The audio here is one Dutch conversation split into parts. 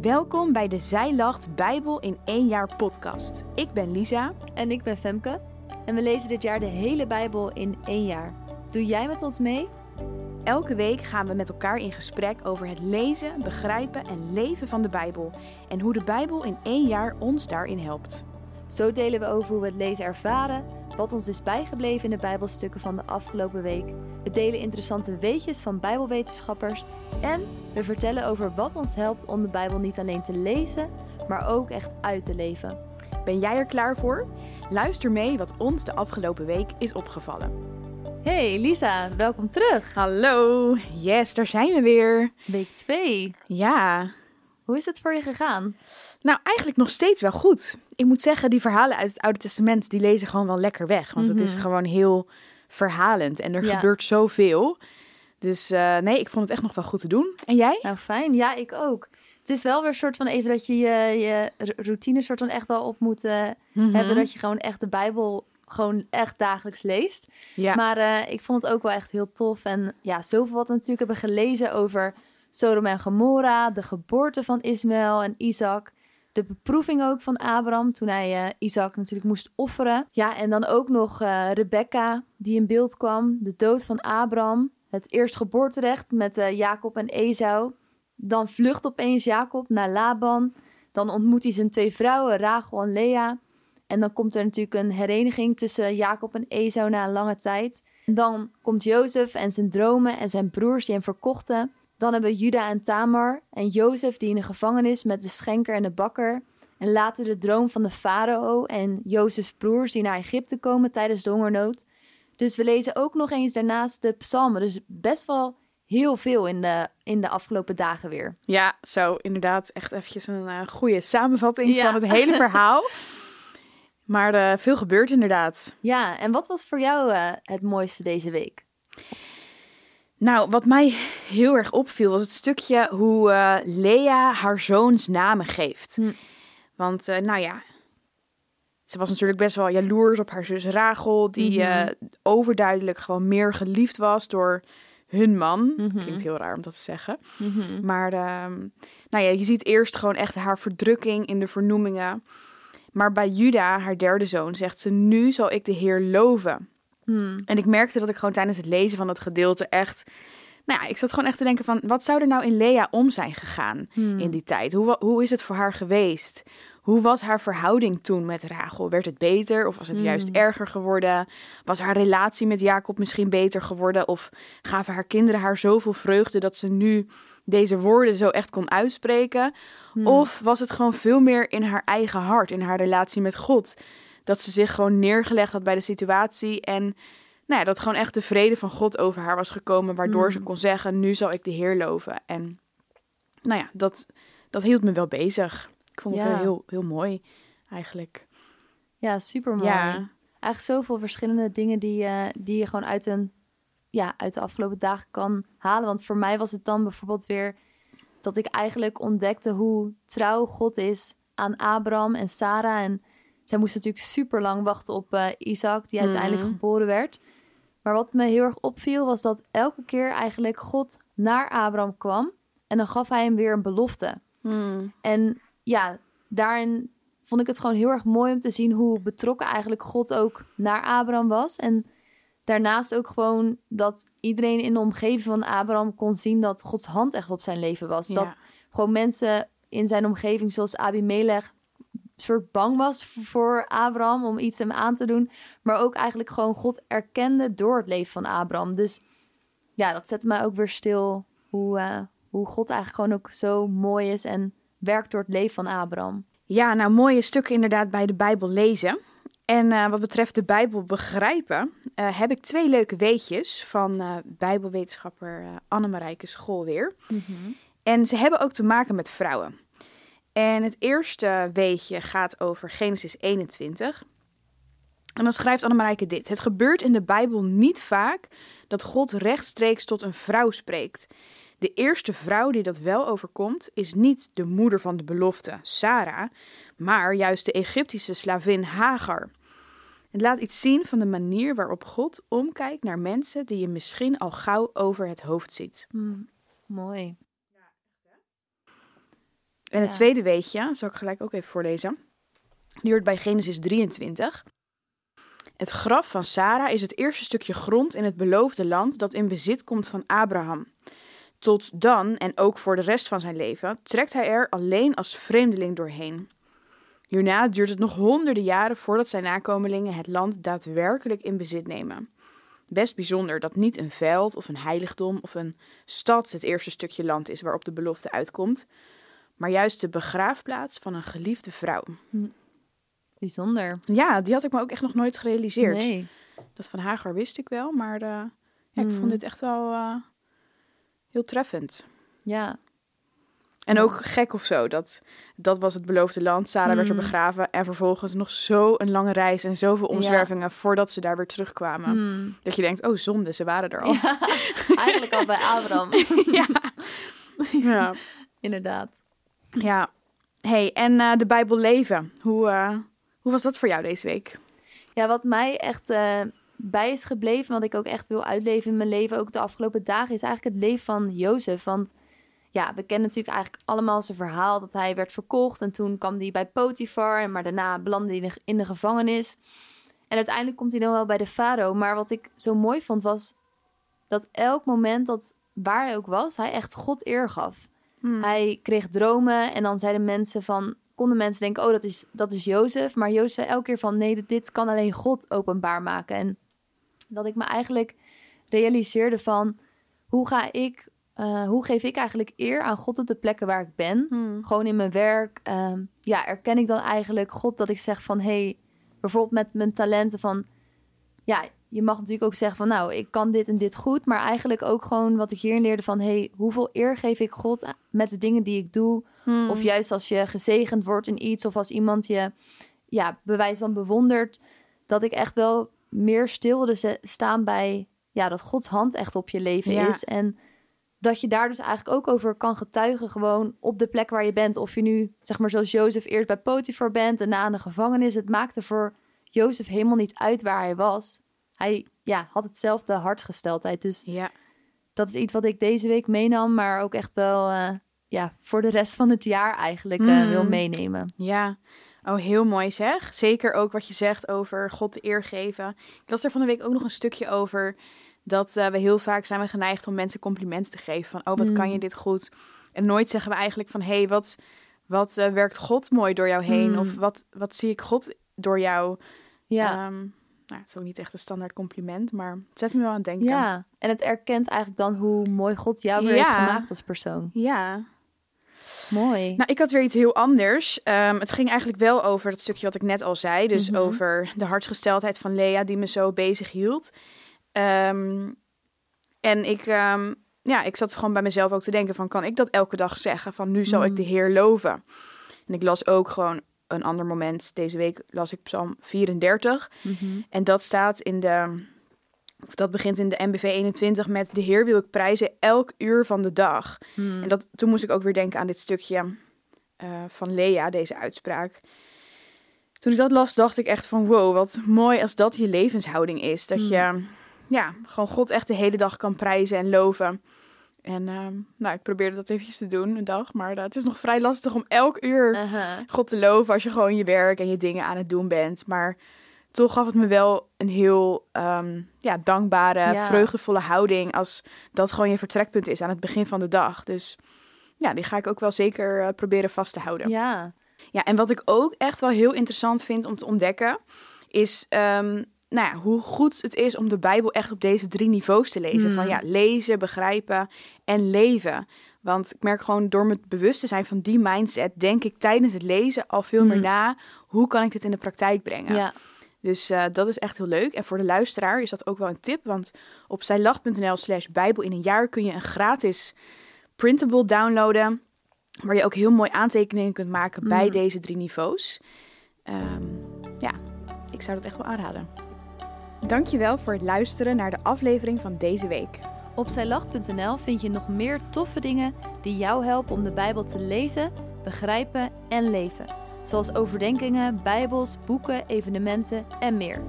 Welkom bij de Zij Lacht Bijbel in één jaar podcast. Ik ben Lisa. En ik ben Femke. En we lezen dit jaar de hele Bijbel in één jaar. Doe jij met ons mee? Elke week gaan we met elkaar in gesprek over het lezen, begrijpen en leven van de Bijbel. En hoe de Bijbel in één jaar ons daarin helpt. Zo delen we over hoe we het lezen ervaren, wat ons is bijgebleven in de Bijbelstukken van de afgelopen week. We delen interessante weetjes van Bijbelwetenschappers en we vertellen over wat ons helpt om de Bijbel niet alleen te lezen, maar ook echt uit te leven. Ben jij er klaar voor? Luister mee wat ons de afgelopen week is opgevallen. Hey Lisa, welkom terug. Hallo, yes, daar zijn we weer. Week 2. Ja. Hoe is het voor je gegaan? Nou, eigenlijk nog steeds wel goed. Ik moet zeggen, die verhalen uit het Oude Testament, die lezen gewoon wel lekker weg. Want het is Mhm. gewoon heel verhalend en er Ja. gebeurt zoveel. Dus eh, nee, ik vond het echt nog wel goed te doen. En jij? Nou, fijn. Ja, ik ook. Het is wel weer een soort van even dat je je, routine soort van echt wel op moet eh, Mhm. hebben. Dat je gewoon echt de Bijbel gewoon echt dagelijks leest. Ja. Maar eh, ik vond het ook wel echt heel tof. En ja, zoveel wat we natuurlijk hebben gelezen over Sodom en Gomorra. De geboorte van Ismaël en Isaac. De beproeving ook van Abraham toen hij eh, Isaac natuurlijk moest offeren. Ja, en dan ook nog eh, Rebecca die in beeld kwam. De dood van Abraham. Het eerstgeboorterecht met eh, Jacob en Esau. Dan vlucht opeens Jacob naar Laban. Dan ontmoet hij zijn twee vrouwen, Rachel en Lea. En dan komt er natuurlijk een hereniging tussen Jacob en Esau na een lange tijd. Dan komt Jozef en zijn dromen en zijn broers die hem verkochten. Dan hebben we Juda en Tamar en Jozef die in de gevangenis met de schenker en de bakker. En later de droom van de farao en Jozefs broers die naar Egypte komen tijdens de hongernood. Dus we lezen ook nog eens daarnaast de psalmen. Dus best wel heel veel in de, in de afgelopen dagen weer. Ja, zo inderdaad. Echt eventjes een eh, goede samenvatting Ja. van het hele verhaal. maar eh, veel gebeurt inderdaad. Ja, en wat was voor jou eh, het mooiste deze week? Nou, wat mij heel erg opviel was het stukje hoe eh, Lea haar zoons namen geeft. Hm. Want, eh, nou ja, ze was natuurlijk best wel jaloers op haar zus Rachel, die Mhm. eh, overduidelijk gewoon meer geliefd was door hun man. Mhm. Klinkt heel raar om dat te zeggen. Maar ehm, nou ja, je ziet eerst gewoon echt haar verdrukking in de vernoemingen. Maar bij Juda, haar derde zoon, zegt ze: Nu zal ik de Heer loven. Hmm. En ik merkte dat ik gewoon tijdens het lezen van dat gedeelte echt. Nou ja, ik zat gewoon echt te denken van wat zou er nou in Lea om zijn gegaan Hmm. in die tijd? Hoe, hoe is het voor haar geweest? Hoe was haar verhouding toen met Rachel? Werd het beter of was het juist Hmm. erger geworden? Was haar relatie met Jacob misschien beter geworden? Of gaven haar kinderen haar zoveel vreugde dat ze nu deze woorden zo echt kon uitspreken? Of was het gewoon veel meer in haar eigen hart, in haar relatie met God? Dat ze zich gewoon neergelegd had bij de situatie en nou ja, dat gewoon echt de vrede van God over haar was gekomen, waardoor ze Mm. kon zeggen: Nu zal ik de Heer loven. En nou ja, dat, dat hield me wel bezig. Ik vond het Ja. wel heel, heel mooi eigenlijk. Ja, super mooi. Ja, Eigenlijk zoveel verschillende dingen die, eh, die je gewoon uit, een, ja, uit de afgelopen dagen kan halen. Want voor mij was het dan bijvoorbeeld weer dat ik eigenlijk ontdekte hoe trouw God is aan Abraham en Sarah. En zij moesten natuurlijk super lang wachten op eh, Isaac, die uiteindelijk Mhm. geboren werd. Maar wat me heel erg opviel was dat elke keer eigenlijk God naar Abraham kwam. En dan gaf hij hem weer een belofte. Hmm. En ja, daarin vond ik het gewoon heel erg mooi om te zien hoe betrokken eigenlijk God ook naar Abraham was. En daarnaast ook gewoon dat iedereen in de omgeving van Abraham kon zien dat Gods hand echt op zijn leven was. Ja. Dat gewoon mensen in zijn omgeving, zoals Abimelech, soort bang was voor Abraham om iets hem aan te doen. Maar ook eigenlijk gewoon God erkende door het leven van Abraham. Dus ja, dat zette mij ook weer stil hoe, eh, hoe God eigenlijk gewoon ook zo mooi is en werkt door het leven van Abraham. Ja, nou mooie stukken inderdaad bij de Bijbel lezen. En eh, wat betreft de Bijbel begrijpen, eh, heb ik twee leuke weetjes van Bijbelwetenschapper uh, Annemarijke Schoolweer. En ze hebben ook te maken met vrouwen. En het eerste weetje gaat over Genesis 21. En dan schrijft Annemarijke dit. Het gebeurt in de Bijbel niet vaak dat God rechtstreeks tot een vrouw spreekt. De eerste vrouw die dat wel overkomt, is niet de moeder van de belofte, Sarah, maar juist de Egyptische slavin Hagar. Het laat iets zien van de manier waarop God omkijkt naar mensen die je misschien al gauw over het hoofd ziet. Hm, mooi. En het Ja. tweede weetje, zal ik gelijk ook even voorlezen. Die hoort bij Genesis 23. Het graf van Sarah is het eerste stukje grond in het beloofde land dat in bezit komt van Abraham. Tot dan, en ook voor de rest van zijn leven, trekt hij er alleen als vreemdeling doorheen. Hierna duurt het nog honderden jaren voordat zijn nakomelingen het land daadwerkelijk in bezit nemen. Best bijzonder dat niet een veld of een heiligdom of een stad het eerste stukje land is waarop de belofte uitkomt, maar juist de begraafplaats van een geliefde vrouw. Bijzonder. Ja, die had ik me ook echt nog nooit gerealiseerd. Nee. Dat van Hagar wist ik wel, maar eh, ja, ik Mm. vond dit echt wel eh, heel treffend. Ja. En ook gek of zo, dat, dat was het beloofde land. Sarah werd er Mm. begraven en vervolgens nog zo een lange reis en zoveel Ja. omzwervingen voordat ze daar weer terugkwamen. Dat je denkt, oh zonde, ze waren er al. Ja, eigenlijk al bij Abraham. ja. ja. Inderdaad. Ja. hey, en eh, de Bijbel leven. Hoe, eh, hoe was dat voor jou deze week? Ja, wat mij echt eh, bij is gebleven, wat ik ook echt wil uitleven in mijn leven, ook de afgelopen dagen, is eigenlijk het leven van Jozef. Want ja, we kennen natuurlijk eigenlijk allemaal zijn verhaal dat hij werd verkocht en toen kwam hij bij Potifar, maar daarna belandde hij in de, in de gevangenis. En uiteindelijk komt hij dan wel bij de farao. Maar wat ik zo mooi vond was dat elk moment dat waar hij ook was, hij echt God eer gaf. Hmm. Hij kreeg dromen en dan zeiden mensen van, konden mensen denken, oh dat is, dat is Jozef. Maar Jozef zei elke keer van, nee, dit, kan alleen God openbaar maken. En dat ik me eigenlijk realiseerde van, hoe ga ik, eh, hoe geef ik eigenlijk eer aan God op de plekken waar ik ben? Hmm. Gewoon in mijn werk. ehm, ja, erken ik dan eigenlijk God dat ik zeg van, hey, bijvoorbeeld met mijn talenten van, ja, je mag natuurlijk ook zeggen van, nou, ik kan dit en dit goed, maar eigenlijk ook gewoon wat ik hierin leerde van, hey, hoeveel eer geef ik God met de dingen die ik doe? Hmm. Of juist als je gezegend wordt in iets of als iemand je, ja, bewijs van bewondert, dat ik echt wel meer stil wilde staan bij, ja, dat Gods hand echt op je leven Ja. is en dat je daar dus eigenlijk ook over kan getuigen, gewoon op de plek waar je bent. Of je nu, zeg maar, zoals Jozef eerst bij Potifar bent en na in de gevangenis. Het maakte voor Jozef helemaal niet uit waar hij was. Hij ja, had hetzelfde hartsgesteldheid. Dus Ja. dat is iets wat ik deze week meenam, maar ook echt wel eh, ja, voor de rest van het jaar eigenlijk eh, Mm. wil meenemen. Ja, oh heel mooi zeg. Zeker ook wat je zegt over God de eer geven. Ik las er van de week ook nog een stukje over dat eh, we heel vaak zijn we geneigd om mensen complimenten te geven van oh wat kan je Mm. dit goed. En nooit zeggen we eigenlijk van hé hey, wat, wat werkt God mooi door jou heen Mm. of wat, wat zie ik God door jou. Ja. Ehm, nou, het is ook niet echt een standaard compliment, maar het zet me wel aan het denken. ja, en het erkent eigenlijk dan hoe mooi God jou weer Ja. heeft gemaakt als persoon. Ja. Mooi. Nou, ik had weer iets heel anders. Ehm, het ging eigenlijk wel over het stukje wat ik net al zei. Dus Mhm. over de hartsgesteldheid van Lea, die me zo bezig hield. Ehm, en ik, ehm, ja, ik zat gewoon bij mezelf ook te denken van... kan ik dat elke dag zeggen? Van nu zal ik Mm. de Heer loven. En ik las ook gewoon een ander moment. Deze week las ik Psalm 34. Mhm. En dat staat in de... Of dat begint in de MBV 21 met... De Heer wil ik prijzen elk uur van de dag. Hmm. En dat, toen moest ik ook weer denken aan dit stukje eh, van Lea, deze uitspraak. Toen ik dat las, dacht ik echt van wow, wat mooi als dat je levenshouding is. Dat Mm. je ja, gewoon God echt de hele dag kan prijzen en loven. En ehm, nou, ik probeerde dat eventjes te doen, een dag. Maar eh, het is nog vrij lastig om elk uur. God te loven als je gewoon je werk en je dingen aan het doen bent. Maar toch gaf het me wel een heel ehm, ja, dankbare, Ja. vreugdevolle houding als dat gewoon je vertrekpunt is aan het begin van de dag. Dus ja, die ga ik ook wel zeker eh, proberen vast te houden. Ja. Ja. en wat ik ook echt wel heel interessant vind om te ontdekken, is ehm, nou ja, hoe goed het is om de Bijbel echt op deze drie niveaus te lezen. Hmm. Van ja, lezen, begrijpen en leven. Want ik merk gewoon door me bewust te zijn van die mindset, denk ik tijdens het lezen al veel meer Hmm. na. Hoe kan ik dit in de praktijk brengen? Ja. Dus eh, dat is echt heel leuk. En voor de luisteraar is dat ook wel een tip. Want op zijlach.nl slash bijbel in een jaar kun je een gratis printable downloaden. Waar je ook heel mooi aantekeningen kunt maken bij Mm. deze drie niveaus. Ehm, ja, ik zou dat echt wel aanraden. Dankjewel voor het luisteren naar de aflevering van deze week. Op zijlach.nl vind je nog meer toffe dingen die jou helpen om de Bijbel te lezen, begrijpen en leven. Zoals overdenkingen, bijbels, boeken, evenementen en meer.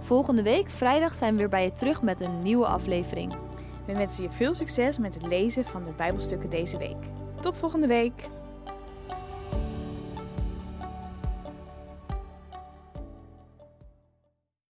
Volgende week, vrijdag, zijn we weer bij je terug met een nieuwe aflevering. We wensen je veel succes met het lezen van de Bijbelstukken deze week. Tot volgende week!